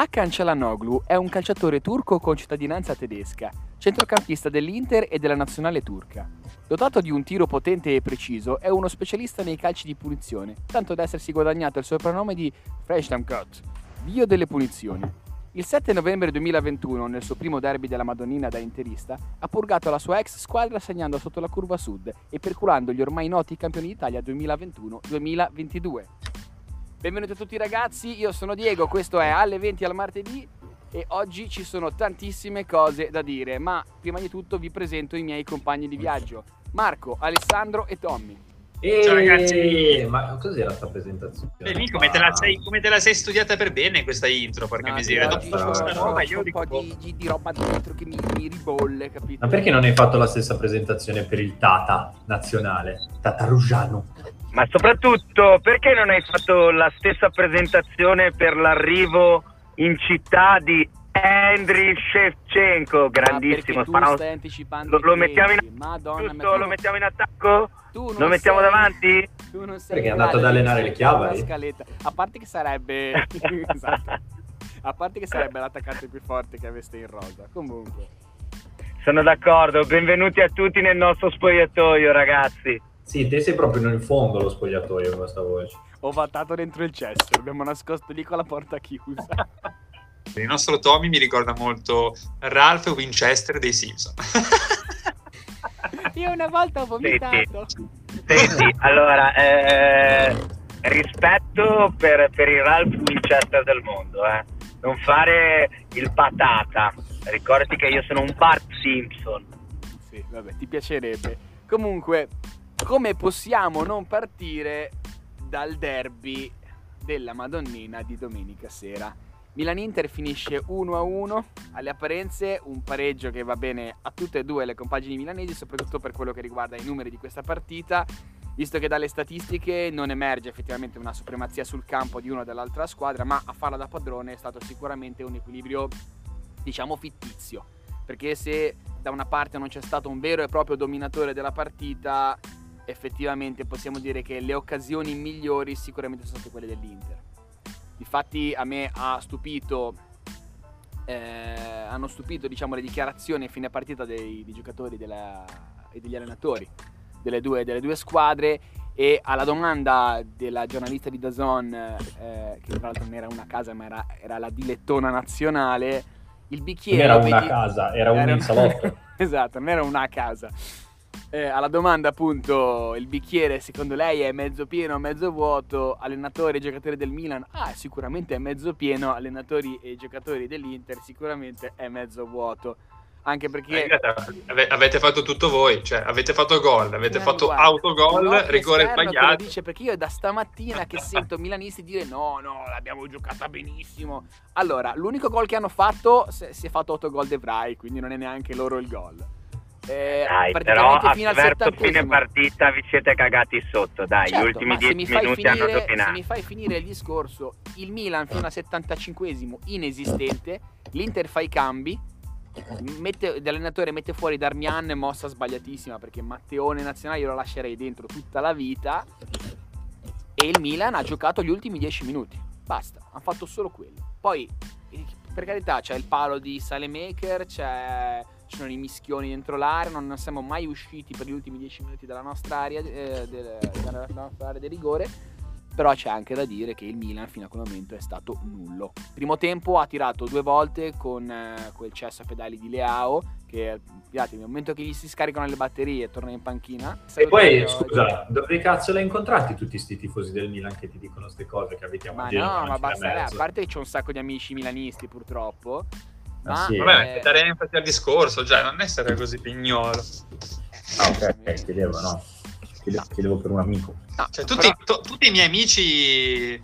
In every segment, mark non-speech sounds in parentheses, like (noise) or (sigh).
Hakan Çalhanoğlu è un calciatore turco con cittadinanza tedesca, centrocampista dell'Inter e della nazionale turca. Dotato di un tiro potente e preciso, è uno specialista nei calci di punizione, tanto da essersi guadagnato il soprannome di Freistamkot, dio delle punizioni. Il 7 novembre 2021, nel suo primo derby della Madonnina da interista, ha purgato la sua ex squadra segnando sotto la curva sud e perculando gli ormai noti campioni d'Italia 2021-2022. Benvenuti a tutti ragazzi, io sono Diego, questo è Alle 20 al martedì e oggi ci sono tantissime cose da dire, ma prima di tutto vi presento i miei compagni di viaggio, Marco, Alessandro e Tommy. E... Ciao ragazzi! Ma cos'era sta presentazione? Beh, come, te sei, come, te la sei, studiata per bene questa intro? Porca no, miseria. Dopo questa roba io dico... un po' di, di, roba dentro che mi, mi, ribolle, capito? Ma perché non hai fatto la stessa presentazione per il Tata nazionale? Tata Rugiano. Ma soprattutto, perché non hai fatto la stessa presentazione per l'arrivo in città di Andriy Shevchenko, grandissimo. Anticipando lo, lo, mettiamo in, Madonna, giusto, lo mettiamo in attacco? lo mettiamo sei, davanti? Tu non sei Perché è andato ad allenare le chiavari. A parte che sarebbe (laughs) esatto. A parte che sarebbe l'attaccante più forte che aveste in rosa. Comunque. Sono d'accordo, benvenuti a tutti nel nostro spogliatoio, ragazzi. Sì, te sei proprio nel fondo lo spogliatoio con questa voce. Ho vattato dentro il cesso, abbiamo nascosto lì con la porta chiusa. (laughs) Il nostro Tommy mi ricorda molto Ralph Winchester dei Simpson. Io una volta ho vomitato. Senti, allora, eh, rispetto per, per, il Ralph Winchester del mondo, eh. Non fare il patata. Ricordati che io sono un Bart Simpson. Sì, vabbè, ti piacerebbe. Comunque, come possiamo non partire dal derby della Madonnina di domenica sera? Milan-Inter finisce 1-1, alle apparenze un pareggio che va bene a tutte e due le compagini milanesi, soprattutto per quello che riguarda i numeri di questa partita, visto che dalle statistiche non emerge effettivamente una supremazia sul campo di una o dell'altra squadra, ma a farla da padrone è stato sicuramente un equilibrio, diciamo, fittizio, perché se da una parte non c'è stato un vero e proprio dominatore della partita, effettivamente possiamo dire che le occasioni migliori sicuramente sono state quelle dell'Inter. Infatti a me ha stupito, eh, hanno stupito diciamo, le dichiarazioni a fine partita dei, dei giocatori della, e degli allenatori delle due, delle due, squadre. E alla domanda della giornalista di Dazon, eh, che tra l'altro non era una casa ma era, era la dilettona nazionale, il bicchiere... Non era una vedi... casa, era, era un salotto. (laughs) esatto, non era una casa eh, alla domanda appunto il bicchiere secondo lei è mezzo pieno o mezzo vuoto, allenatori e giocatori del Milan, ah sicuramente è mezzo pieno, allenatori e giocatori dell'Inter sicuramente è mezzo vuoto. Anche perché eh, avete fatto tutto voi, cioè avete fatto gol, avete fatto guarda, autogol, rigore sbagliato. Dice perché io è da stamattina che sento (laughs) milanisti dire no, no, l'abbiamo giocata benissimo. Allora, l'unico gol che hanno fatto si è fatto autogol De Vrij, quindi non è neanche loro il gol. Eh, dai, però fino verso fine partita vi siete cagati sotto, dai, certo, gli ultimi 10 minuti finire, hanno dominato. Se mi fai finire il discorso, il Milan fino al 75esimo inesistente, l'Inter fa i cambi, mette, l'allenatore mette fuori Darmian, mossa sbagliatissima perché Matteone nazionale io lo lascerei dentro tutta la vita e il Milan ha giocato gli ultimi 10 minuti, basta, ha fatto solo quello. Poi, per carità, c'è il palo di Salemaker, c'è ci sono i mischioni dentro l'area, non siamo mai usciti per gli ultimi 10 minuti dalla nostra area, eh, del, dalla nostra area di rigore, però c'è anche da dire che il Milan fino a quel momento è stato nullo. Primo tempo ha tirato due volte con eh, quel cesso a pedali di Leao, che nel momento che gli si scaricano le batterie torna in panchina. E poi, scusa, dove cazzo l'hai incontrati tutti questi tifosi del Milan che ti dicono queste cose che abitiamo ma a Genova? No, ma basta, a parte che c'è un sacco di amici milanisti purtroppo, ma, ah, sì. Vabbè, dare enfasi al discorso, cioè, non essere così pignolo. Ah, ok, chiedevo, no. Chiedevo, chiedevo per un amico. No, cioè, tutti, però... to, tutti i miei amici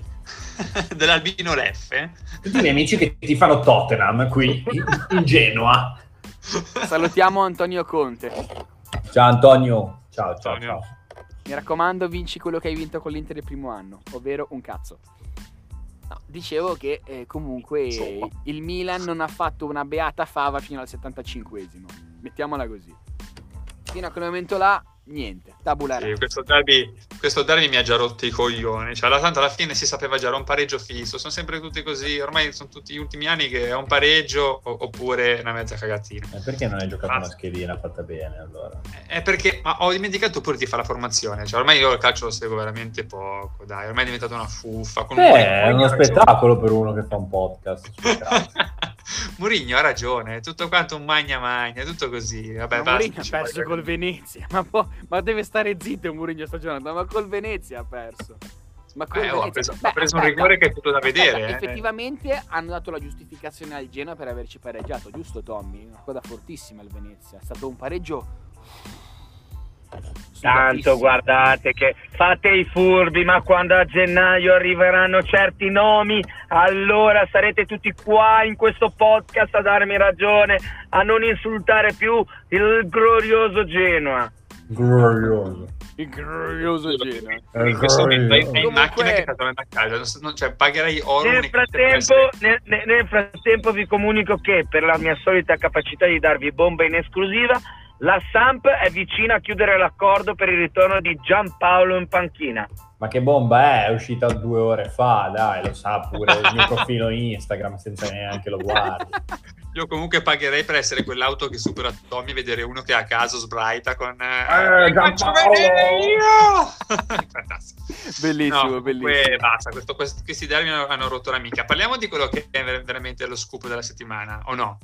(laughs) dell'Albino Leffe. Tutti i miei amici che ti fanno Tottenham qui in, in Genoa. Salutiamo Antonio Conte. Ciao Antonio. Ciao, ciao, Antonio. ciao. Mi raccomando, vinci quello che hai vinto con l'Inter il primo anno, ovvero un cazzo. No, dicevo che eh, comunque Insomma. il Milan non ha fatto una beata fava fino al 75esimo. Mettiamola così. Fino a quel momento là niente, tabula sì, questo, derby, questo derby mi ha già rotto i coglioni. Cioè, alla, tanto alla fine si sapeva già, era un pareggio fisso. Sono sempre tutti così. Ormai sono tutti gli ultimi anni che è un pareggio oppure una mezza cagatina. E perché non hai giocato ah. una schedina fatta bene allora? È perché, ma ho dimenticato pure di fare la formazione. Cioè, ormai io il calcio lo seguo veramente poco. Dai, ormai è diventata una fuffa. Con Beh, è uno spettacolo per uno che fa un podcast. (laughs) (laughs) Murigno ha ragione, tutto quanto un magna magna, tutto così. Vabbè, ma Murigno ha perso col Venezia, ma, po- ma, deve stare zitto Murigno sta giocando, ma col Venezia ha perso. Ma eh, oh, ha preso, Beh, ha preso un rigore che è tutto da vedere. Aspetta, eh. Effettivamente hanno dato la giustificazione al Genoa per averci pareggiato, giusto Tommy? Una cosa fortissima il Venezia, è stato un pareggio Tanto guardate che fate i furbi, ma quando a gennaio arriveranno certi nomi, allora sarete tutti qua in questo podcast a darmi ragione, a non insultare più il glorioso Genoa. Glorioso. Il glorioso Genoa. In questo momento in macchina che sta tornando a casa, non, cioè pagherai oro. Nel frattempo, nel, nel frattempo vi comunico che per la mia solita capacità di darvi bomba in esclusiva la Samp è vicina a chiudere l'accordo per il ritorno di Giampaolo in panchina. Ma che bomba è? È uscita due ore fa, dai, lo sa pure il mio (laughs) profilo Instagram senza neanche lo guardi. (laughs) Io comunque pagherei per essere quell'auto che supera Tommy e vedere uno che a caso sbraita con... Eh, eh faccio vedere io! (laughs) bellissimo, no, bellissimo. basta, questo, questi derby hanno, hanno rotto la mica. Parliamo di quello che è veramente lo scoop della settimana, o no?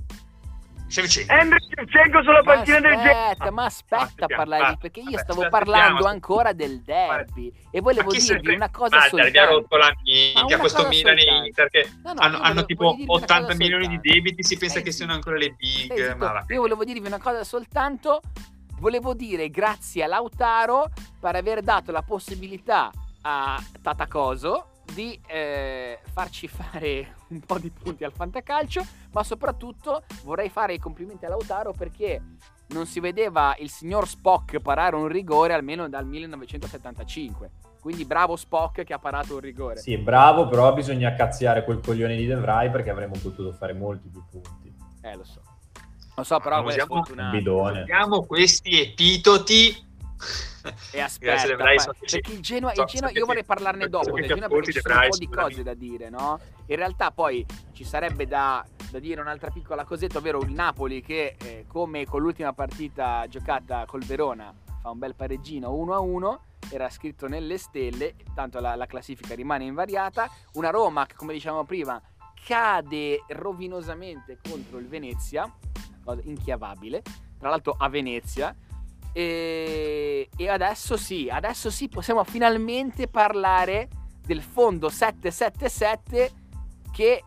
Shevchenko. Henry Shevchenko sulla panchina del Genoa. Ma aspetta a parlare di perché io stavo parlando ancora del derby e volevo dirvi una cosa ma soltanto. Ma rotto la minchia questo Milan e Inter che no, no, hanno, volevo, tipo 80 milioni soltanto. di debiti, si pensa eh, che siano ancora le big. Ma io volevo dirvi una cosa soltanto. Volevo dire grazie a Lautaro per aver dato la possibilità a Tatacoso di eh, farci fare un po' di punti al fantacalcio, ma soprattutto vorrei fare i complimenti a Lautaro perché non si vedeva il signor Spock parare un rigore almeno dal 1975. Quindi bravo Spock che ha parato un rigore. Sì, bravo, però bisogna cazziare quel coglione di De Vrij perché avremmo potuto fare molti più punti. Eh, lo so. Lo so, però usiamo, un bidone. Usiamo questi epitoti e aspetta, perché il Genoa, il Genoa io vorrei parlarne dopo del Genoa perché ci sono un po' di cose da dire, no? In realtà poi ci sarebbe da, da dire un'altra piccola cosetta, ovvero il Napoli che eh, come con l'ultima partita giocata col Verona fa un bel pareggino 1-1 era scritto nelle stelle, tanto la, la, classifica rimane invariata. Una Roma che, come dicevamo prima, cade rovinosamente contro il Venezia, cosa inchiavabile, tra l'altro a Venezia. E, e adesso sì, adesso sì, possiamo finalmente parlare del fondo 777 che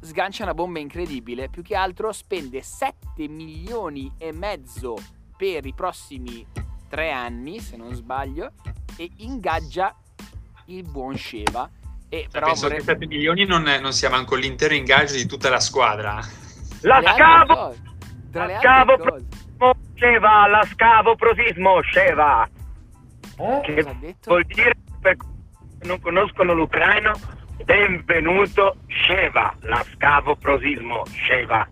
sgancia una bomba incredibile. Più che altro spende 7 milioni e mezzo per i prossimi 3 anni, se non sbaglio, e ingaggia il buon Sheva. E cioè, però penso vorrei... che 7 milioni non, non sia manco l'intero ingaggio di tutta la squadra. La scavo! Tra le altre cose Sceva, la scavo prosismo, Sceva. Eh? Che vuol dire, per non conoscono l'ucraino, benvenuto Sceva, la scavo prosismo, Sceva.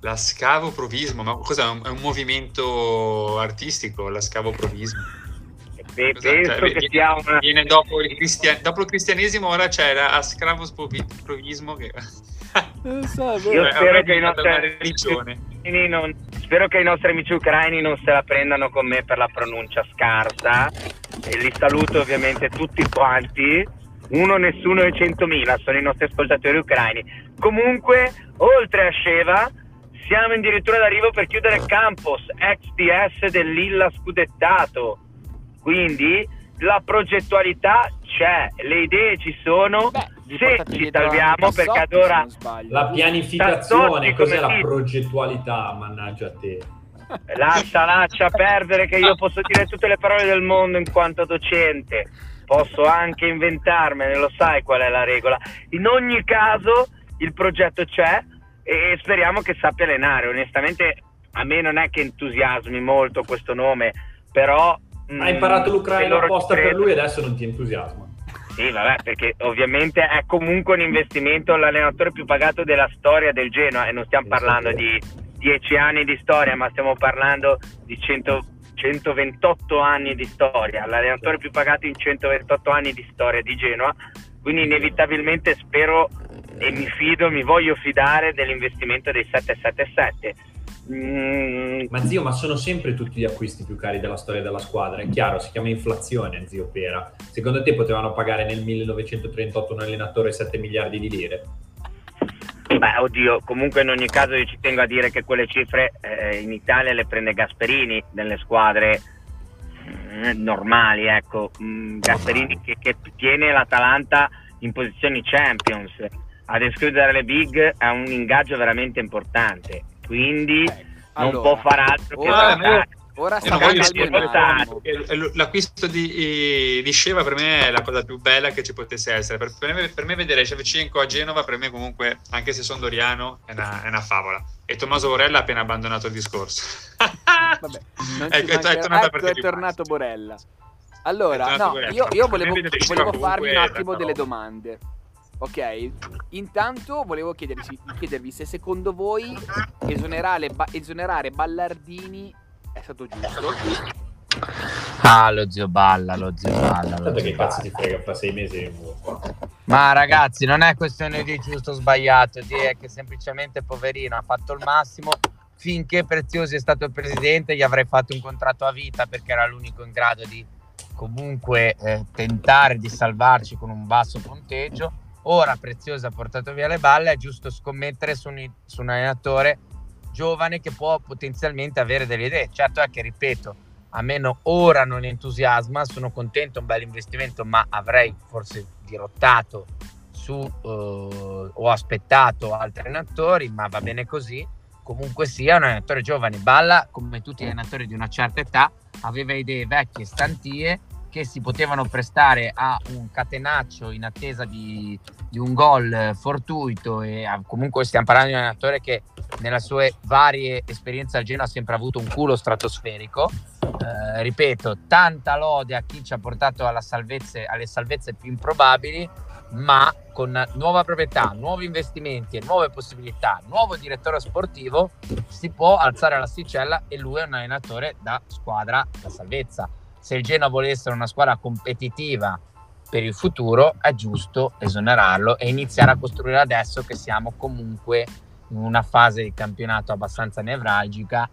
La scavo provismo, ma cos'è? È un movimento artistico, la scavo provismo. Beh, penso cioè, che sia una... Viene dopo il, cristian... dopo il cristianesimo, ora c'è la scavo provismo che... so, (laughs) Io spero che, i non... spero che i nostri amici ucraini non se la prendano con me per la pronuncia scarsa e li saluto ovviamente tutti quanti. Uno, nessuno e centomila sono i nostri ascoltatori ucraini. Comunque, oltre a Sheva, siamo addirittura d'arrivo per chiudere Campos, ex DS del Lilla scudettato. Quindi la progettualità c'è, le idee ci sono. Beh se ci salviamo perché ad ora la pianificazione, cos'è la progettualità, mannaggia a te. (laughs) Lascia, lascia perdere che io posso dire tutte le parole del mondo in quanto docente, posso anche inventarmene, lo sai qual è la regola. In ogni caso il progetto c'è e speriamo che sappia allenare. Onestamente a me non è che entusiasmi molto questo nome, però... Hai imparato mm, l'ucraino apposta per lui e adesso non ti entusiasma. Sì, vabbè, perché ovviamente è comunque un investimento l'allenatore più pagato della storia del Genoa e non stiamo parlando di dieci anni di storia, ma stiamo parlando di 100 128 anni di storia, l'allenatore più pagato in 128 anni di storia di Genoa, quindi inevitabilmente spero e mi fido, mi voglio fidare dell'investimento dei 777. Mm. Ma zio, ma sono sempre tutti gli acquisti più cari della storia della squadra, è chiaro, si chiama inflazione, zio Pera. Secondo te potevano pagare nel 1938 un allenatore 7 miliardi di lire? Beh, oddio, comunque in ogni caso io ci tengo a dire che quelle cifre eh, in Italia le prende Gasperini nelle squadre eh, normali, ecco. Mm, Gasperini che, che, tiene l'Atalanta in posizioni Champions. Ad escludere le big è un ingaggio veramente importante, quindi eh, non allora, può far altro che ora, Ora sta L'acquisto di, di Sceva per me è la cosa più bella che ci potesse essere. Per, per, me, per me, vedere Shevchenko a Genova, per me comunque, anche se sono Doriano, è una, è una favola. E Tommaso Borella ha appena abbandonato il discorso. (laughs) Vabbè, ecco, è, è, tornato, ecco, è tornato Borella. Allora, no, io, io volevo, volevo farvi un attimo delle domande. Ok? Intanto volevo chiedervi, chiedervi se secondo voi esonerare, esonerare Ballardini è stato giusto. Ah, lo zio Balla, lo zio Balla. Lo zio che cazzo ti frega fra sei mesi? Ma ragazzi, non è questione di giusto o sbagliato, è che semplicemente poverino ha fatto il massimo. Finché Preziosi è stato il presidente, gli avrei fatto un contratto a vita perché era l'unico in grado di comunque eh, tentare di salvarci con un basso punteggio. Ora Preziosi ha portato via le balle, è giusto scommettere su un, su un allenatore giovane che può potenzialmente avere delle idee. Certo è che, ripeto, a meno ora non entusiasma, sono contento, un bel investimento, ma avrei forse dirottato su uh, o aspettato altri allenatori, ma va bene così. Comunque sia un allenatore giovane, Balla, come tutti gli allenatori di una certa età, aveva idee vecchie, stantie, che si potevano prestare a un catenaccio in attesa di, di un gol fortuito e a, comunque stiamo parlando di un allenatore che nelle sue varie esperienze al Genoa ha sempre avuto un culo stratosferico. Eh, ripeto, tanta lode a chi ci ha portato salvezze, alle salvezze più improbabili, ma con nuova proprietà, nuovi investimenti e nuove possibilità, nuovo direttore sportivo, si può alzare l'asticella e lui è un allenatore da squadra da salvezza. Se il Genoa vuole essere una squadra competitiva per il futuro, è giusto esonerarlo e iniziare a costruire adesso che siamo comunque in una fase di campionato abbastanza nevralgica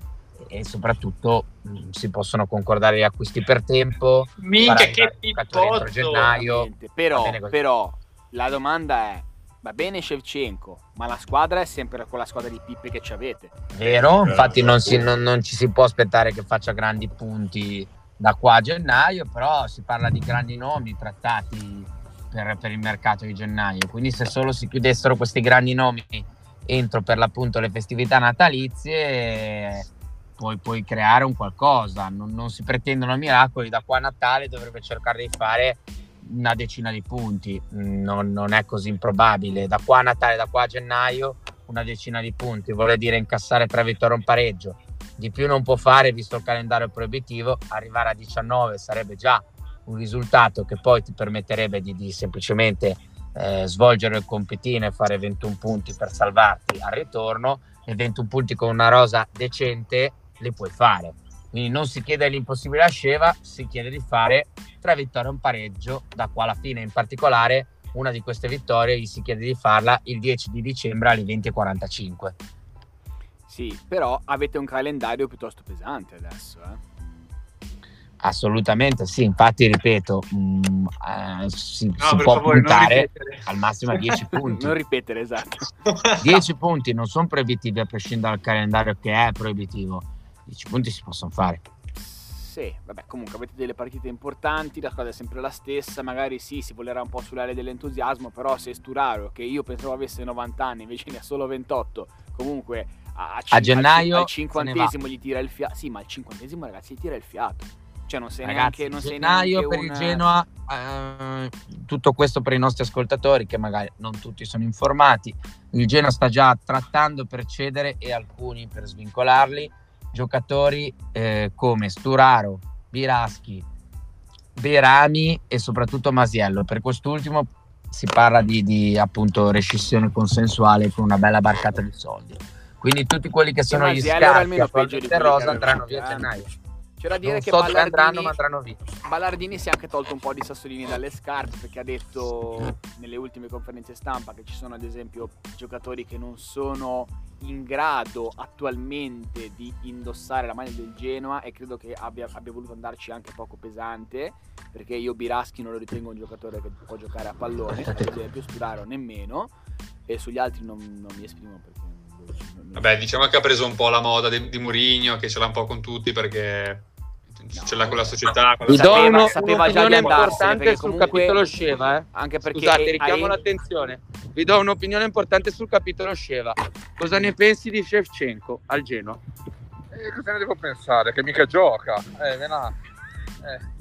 e soprattutto mh, mm, si possono concordare gli acquisti per tempo. Minchia che pippotto! gennaio. Però, però la domanda è va bene Shevchenko, ma la squadra è sempre quella squadra di pippe che ci avete. Vero, infatti non, si, non, non, ci si può aspettare che faccia grandi punti da qua a gennaio, però si parla di grandi nomi trattati per, per il mercato di gennaio, quindi se solo si chiudessero questi grandi nomi entro per l'appunto le festività natalizie poi puoi creare un qualcosa. Non, non, si pretendono miracoli. Da qua a Natale dovrebbe cercare di fare una decina di punti. Non, non, è così improbabile. Da qua a Natale da qua a gennaio una decina di punti. Vuol dire incassare tre vittorie un pareggio di più non può fare visto il calendario proibitivo arrivare a 19 sarebbe già un risultato che poi ti permetterebbe di, di semplicemente eh, svolgere il compitino e fare 21 punti per salvarti al ritorno e 21 punti con una rosa decente li puoi fare. Quindi non si chiede l'impossibile a Sceva, si chiede di fare tre vittorie e un pareggio da qua alla fine. In particolare una di queste vittorie gli si chiede di farla il 10 di dicembre alle 20.45. Sì, però avete un calendario piuttosto pesante adesso, eh? Assolutamente sì, infatti ripeto, mh, mm, eh, si, no, si può favore, puntare al massimo a 10 (laughs) punti. non ripetere, esatto. (laughs) 10 punti non sono proibitivi a prescindere dal calendario che è proibitivo, 10 punti si possono fare. Sì, vabbè, comunque avete delle partite importanti, la squadra è sempre la stessa, magari sì, si volerà un po' sull'area dell'entusiasmo, però se Sturaro, che io pensavo avesse 90 anni, invece ne ha solo 28, comunque a, a, a gennaio al cinquantesimo gli tira il fiato. Sì, ma al cinquantesimo ragazzi gli tira il fiato cioè non sei Ragazzi, neanche, non sei gennaio per un... il Genoa, eh, tutto questo per i nostri ascoltatori che magari non tutti sono informati. Il Genoa sta già trattando per cedere e alcuni per svincolarli giocatori eh, come Sturaro, Biraschi, Berami e soprattutto Masiello. Per quest'ultimo si parla di, di appunto rescissione consensuale con una bella barcata di soldi. Quindi tutti quelli che sono gli scarti attualmente rosa andranno via a gennaio. C'è da dire Non che so dove andranno, Ballardini, ma andranno via. Ballardini si è anche tolto un po' di sassolini dalle scarpe perché ha detto nelle ultime conferenze stampa che ci sono ad esempio giocatori che non sono in grado attualmente di indossare la maglia del Genoa e credo che abbia, abbia voluto andarci anche poco pesante perché io Biraschi non lo ritengo un giocatore che può giocare a pallone, ad esempio Sturaro nemmeno e sugli altri non, non mi esprimo perché... Vabbè, diciamo che ha preso un po' la moda di, di Mourinho, che ce l'ha un po' con tutti perché ce l'ha con la società. Con la Vi do Sapeva- uno, sapeva già un'opinione di andarsene, sul capitolo Sceva, eh. Anche perché Scusate, hai- richiamo l'attenzione. Vi do un'opinione importante sul capitolo Sceva. Cosa ne pensi di Shevchenko al Genoa? Eh, cosa ne devo pensare? Che mica gioca. Eh, ve la- eh.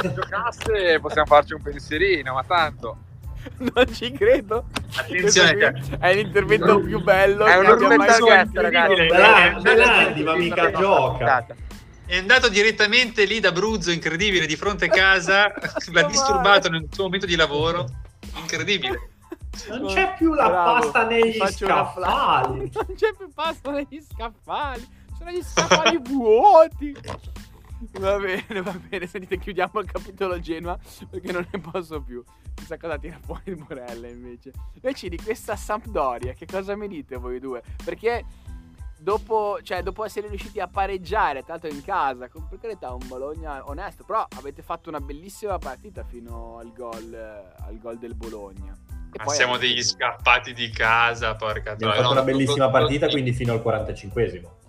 Se giocasse possiamo farci un pensierino, ma tanto. (laughs) Non ci credo. Attenzione, qui è l'intervento più bello È uno mai special guest, ragazzi. Bela- Belandi, ma mica gioca. È andato direttamente lì da Bruzzo, incredibile, di fronte a casa, (laughs) l'ha disturbato nel suo momento di lavoro. Incredibile. Non c'è più la Bravo, pasta negli un scaffali. (laughs) Non c'è più pasta negli scaffali. Sono gli scaffali vuoti. Va bene, va bene. Sentite, chiudiamo il capitolo Genoa perché non ne posso più. Chissà cosa tira fuori il Morella invece. Invece di questa Sampdoria, che cosa mi dite voi due? Perché dopo, cioè, dopo essere riusciti a pareggiare, tra l'altro in casa, con per carità un Bologna onesto, però avete fatto una bellissima partita fino al gol, eh, al gol del Bologna. E Ma poi siamo avete- degli scappati di casa, porca Abbiamo troia. fatto No, una bellissima non- partita, non- quindi fino al 45esimo.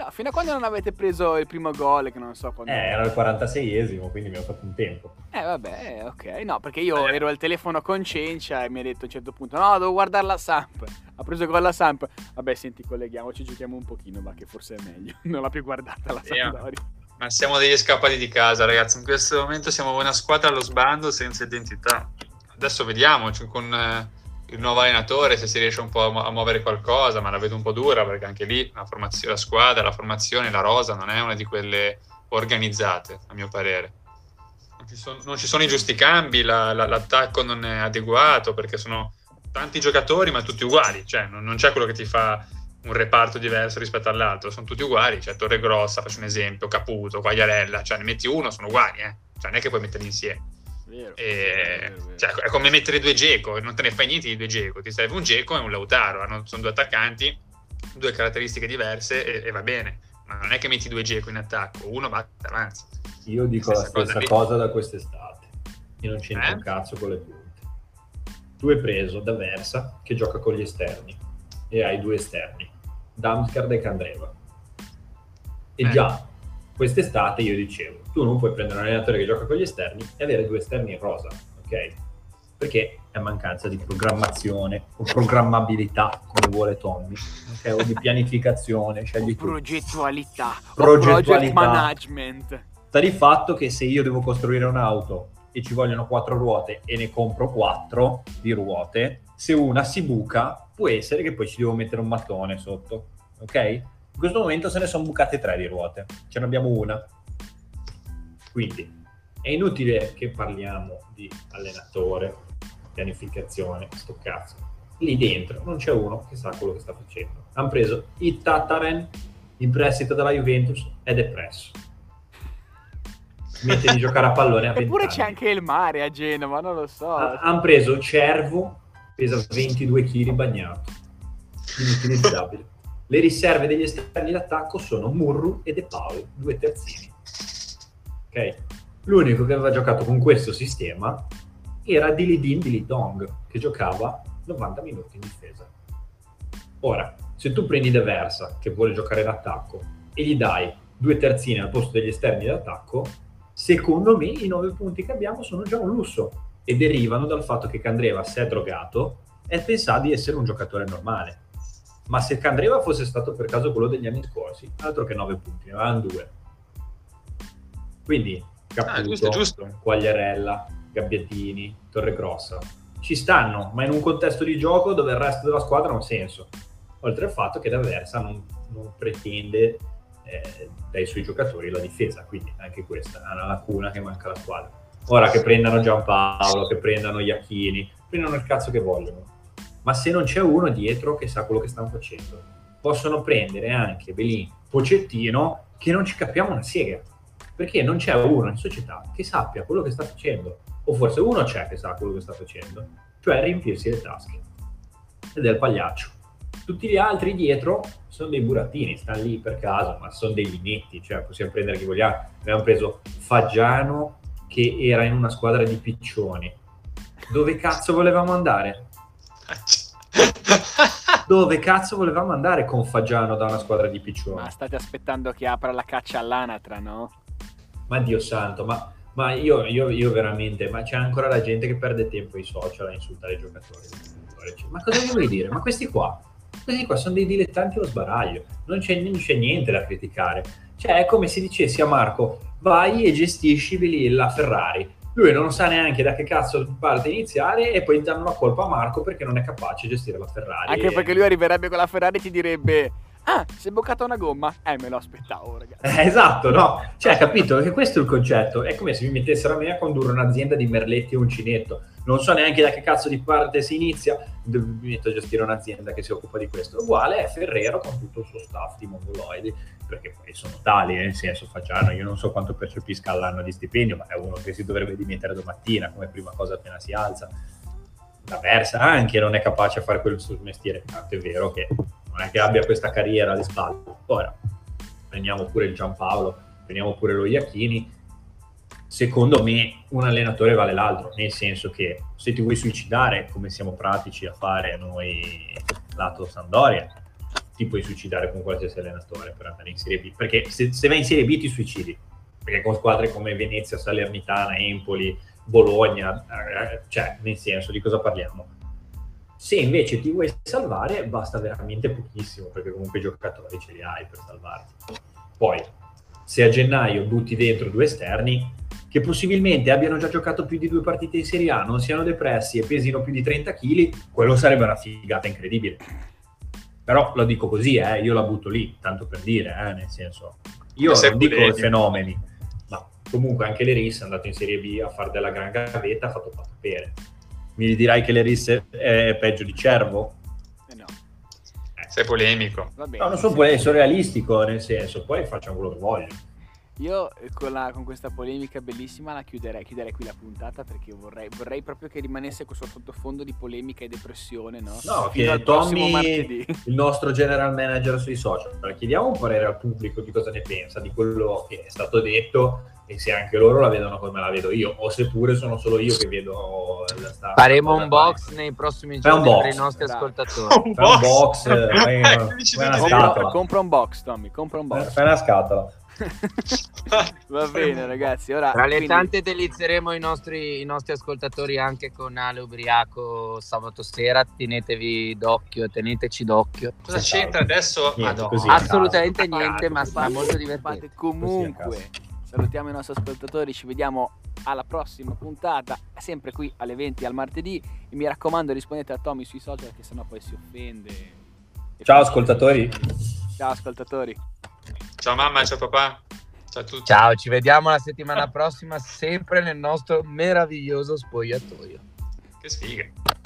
No, fino a quando non avete preso il primo gol, che non so quando... Eh, era il 46esimo, quindi abbiamo fatto un tempo. Eh, vabbè, eh, ok. No, perché io ero al telefono con Cencia e mi ha detto a un certo punto, no, devo guardare la Samp. Ha preso gol la Samp. Vabbè, senti, colleghiamoci, giochiamo un pochino, ma che forse è meglio. (laughs) Non l'ha più guardata la Via. Sampdoria. Ma siamo degli scappati di casa, ragazzi. In questo momento siamo una squadra allo sbando senza identità. Adesso vediamo cioè, con eh, il nuovo allenatore se si riesce un po' a, mu- a muovere qualcosa, ma la vedo un po' dura perché anche lì la, la squadra, la formazione, la rosa non è una di quelle organizzate, a mio parere. Non ci sono, non ci sono i giusti cambi, la- la- l'attacco non è adeguato perché sono tanti giocatori ma tutti uguali, cioè non, non c'è quello che ti fa un reparto diverso rispetto all'altro, sono tutti uguali, cioè Torre Grossa, faccio un esempio, Caputo, Quagliarella, cioè ne metti uno, sono uguali, eh. cioè non è che puoi metterli insieme. Vero. E, cioè, è come mettere due Geco, non te ne fai niente di due Geco, ti serve un Geco e un Lautaro, hanno- sono due attaccanti, due caratteristiche diverse e, e va bene, ma non è che metti due Geco in attacco, uno va avanti. Io dico la Stessa cosa stessa lì. cosa da quest'estate. Io non c'entro Eh? un cazzo con le punte. Tu hai preso da Versa, che gioca con gli esterni, e hai due esterni, Damsgaard e Candreva. E Eh. già quest'estate io dicevo, tu non puoi prendere un allenatore che gioca con gli esterni e avere due esterni in rosa, ok? Perché è mancanza di programmazione o programmabilità, come vuole Tommy, ok? o di pianificazione, scegli tu. Progettualità. Progettualità. Project management. sta di fatto che se io devo costruire un'auto e ci vogliono quattro ruote e ne compro quattro di ruote, se una si buca, può essere che poi ci devo mettere un mattone sotto, ok? In questo momento se ne sono bucate tre di ruote, ce ne abbiamo una. Quindi è inutile che parliamo di allenatore, pianificazione, sto cazzo. Lì dentro non c'è uno che sa quello che sta facendo. Hanno preso il Tataren in prestito dalla Juventus ed è presso smette di giocare a pallone a 20 Eppure c'è anche il mare a Genova, non lo so. Hanno preso Cervo, pesa 22 kg bagnato, inutilizzabile. Le riserve degli esterni d'attacco sono Murru e De Paul, due terzini. Ok? L'unico che aveva giocato con questo sistema era Dilidin Dilitong, che giocava 90 minuti in difesa. Ora, se tu prendi De Versa, che vuole giocare d'attacco, e gli dai due terzini al posto degli esterni d'attacco, secondo me i nove punti che abbiamo sono già un lusso e derivano dal fatto che Candreva si è drogato e pensa di essere un giocatore normale. Ma se Candreva fosse stato per caso quello degli anni scorsi, altro che nove punti, ne avevano due. Quindi Caputo, Ah, giusto, giusto. Quagliarella, Gabbiatini, Torregrossa ci stanno, ma in un contesto di gioco dove il resto della squadra ha un senso. Oltre al fatto che D'Aversa non, non pretende eh, dai suoi giocatori la difesa, quindi anche questa è una lacuna che manca alla squadra. Ora che prendano Giampaolo, che prendano Iacchini, prendono il cazzo che vogliono, ma se non c'è uno dietro che sa quello che stanno facendo, possono prendere anche Belin Pocettino che non ci capiamo una sega. Perché non c'è uno in società che sappia quello che sta facendo. O forse uno c'è che sa quello che sta facendo, cioè riempirsi le tasche. Ed è il pagliaccio. Tutti gli altri dietro sono dei burattini, stanno lì per caso, ma sono dei linetti, cioè possiamo prendere chi vogliamo. Abbiamo preso Faggiano che era in una squadra di piccioni. Dove cazzo volevamo andare? (laughs) Dove cazzo volevamo andare con Faggiano da una squadra di piccioni? Ma state aspettando che apra la caccia all'anatra, no? Ma Dio santo, ma, ma io, io, io, veramente, ma c'è ancora la gente che perde tempo ai social a insultare i giocatori. Ma cosa vuoi (laughs) dire? Ma questi qua, questi qua sono dei dilettanti allo sbaraglio, non c'è, non c'è niente da criticare. Cioè è come se dicessi a Marco, vai e gestisci la Ferrari lui non sa neanche da che cazzo parte iniziare e poi danno la colpa a Marco perché non è capace di gestire la Ferrari. Anche perché lui arriverebbe con la Ferrari e ti direbbe Ah, si è boccata una gomma? Eh, me lo aspettavo, ragazzi. Eh, esatto, no? Cioè, capito? Che questo è il concetto. È come se mi mettessero a me a condurre un'azienda di merletti e uncinetto. Non so neanche da che cazzo di parte si inizia, mi metto a gestire un'azienda che si occupa di questo. Uguale è Ferrero con tutto il suo staff di mongoloidi, perché poi sono tali, nel senso, facciano, io non so quanto percepisca all'anno di stipendio, ma è uno che si dovrebbe dimettere domattina come prima cosa appena si alza. La Versa anche non è capace a fare quel suo mestiere, tanto è vero che non è che abbia questa carriera alle spalle. Ora, prendiamo pure il Giampaolo, prendiamo pure lo Iachini, secondo me un allenatore vale l'altro, nel senso che se ti vuoi suicidare, come siamo pratici a fare noi lato Sandoria, ti puoi suicidare con qualsiasi allenatore per andare in Serie B, perché se, se vai in Serie B ti suicidi, perché con squadre come Venezia, Salernitana, Empoli, Bologna, eh, cioè nel senso di cosa parliamo? Se invece ti vuoi salvare, basta veramente pochissimo, perché comunque i giocatori ce li hai per salvarti. Poi, se a gennaio butti dentro due esterni, che possibilmente abbiano già giocato più di due partite in Serie A, non siano depressi e pesino più di 30 kg, quello sarebbe una figata incredibile. Però lo dico così, eh, io la butto lì, tanto per dire, eh, nel senso, io non dico i fenomeni, ma comunque anche l'Eris è andato in Serie B a fare della gran gavetta, ha fatto quattro pere mi dirai che le risse è peggio di Cervo? Eh no. Eh, sei polemico. no, non sono polemico, sono realistico nel senso, poi facciamo quello che voglio. Io eh, con, la, con, questa polemica bellissima la chiuderei, chiuderei qui la puntata perché vorrei, vorrei, proprio che rimanesse questo sottofondo di polemica e depressione, no? No, Fino che Tommy, il nostro general manager sui social, chiediamo un parere al pubblico di cosa ne pensa, di quello che è stato detto e se anche loro la vedono come la vedo io o seppure sono solo io che vedo la faremo un box nei prossimi giorni per i nostri ascoltatori. Un box, un box. fai, fai una scatola. compra un box Tommy compra un box. Fai una scatola. (laughs) Va bene, ragazzi. Ora, Tra le quindi... tante delizieremo i nostri, i nostri, ascoltatori anche con Ale Ubriaco sabato sera. Tenetevi d'occhio, teneteci d'occhio. Cosa c'entra adesso? Niente, Assolutamente niente, ma sarà molto divertente. Comunque salutiamo i nostri ascoltatori, ci vediamo alla prossima puntata, sempre qui alle 20 al martedì. E mi raccomando, rispondete a Tommy sui social, che sennò poi si offende. Ciao ascoltatori. Ciao ascoltatori. Ciao mamma, ciao papà. Ciao a tutti. Ciao, ci vediamo la settimana prossima, sempre nel nostro meraviglioso spogliatoio. Che sfiga.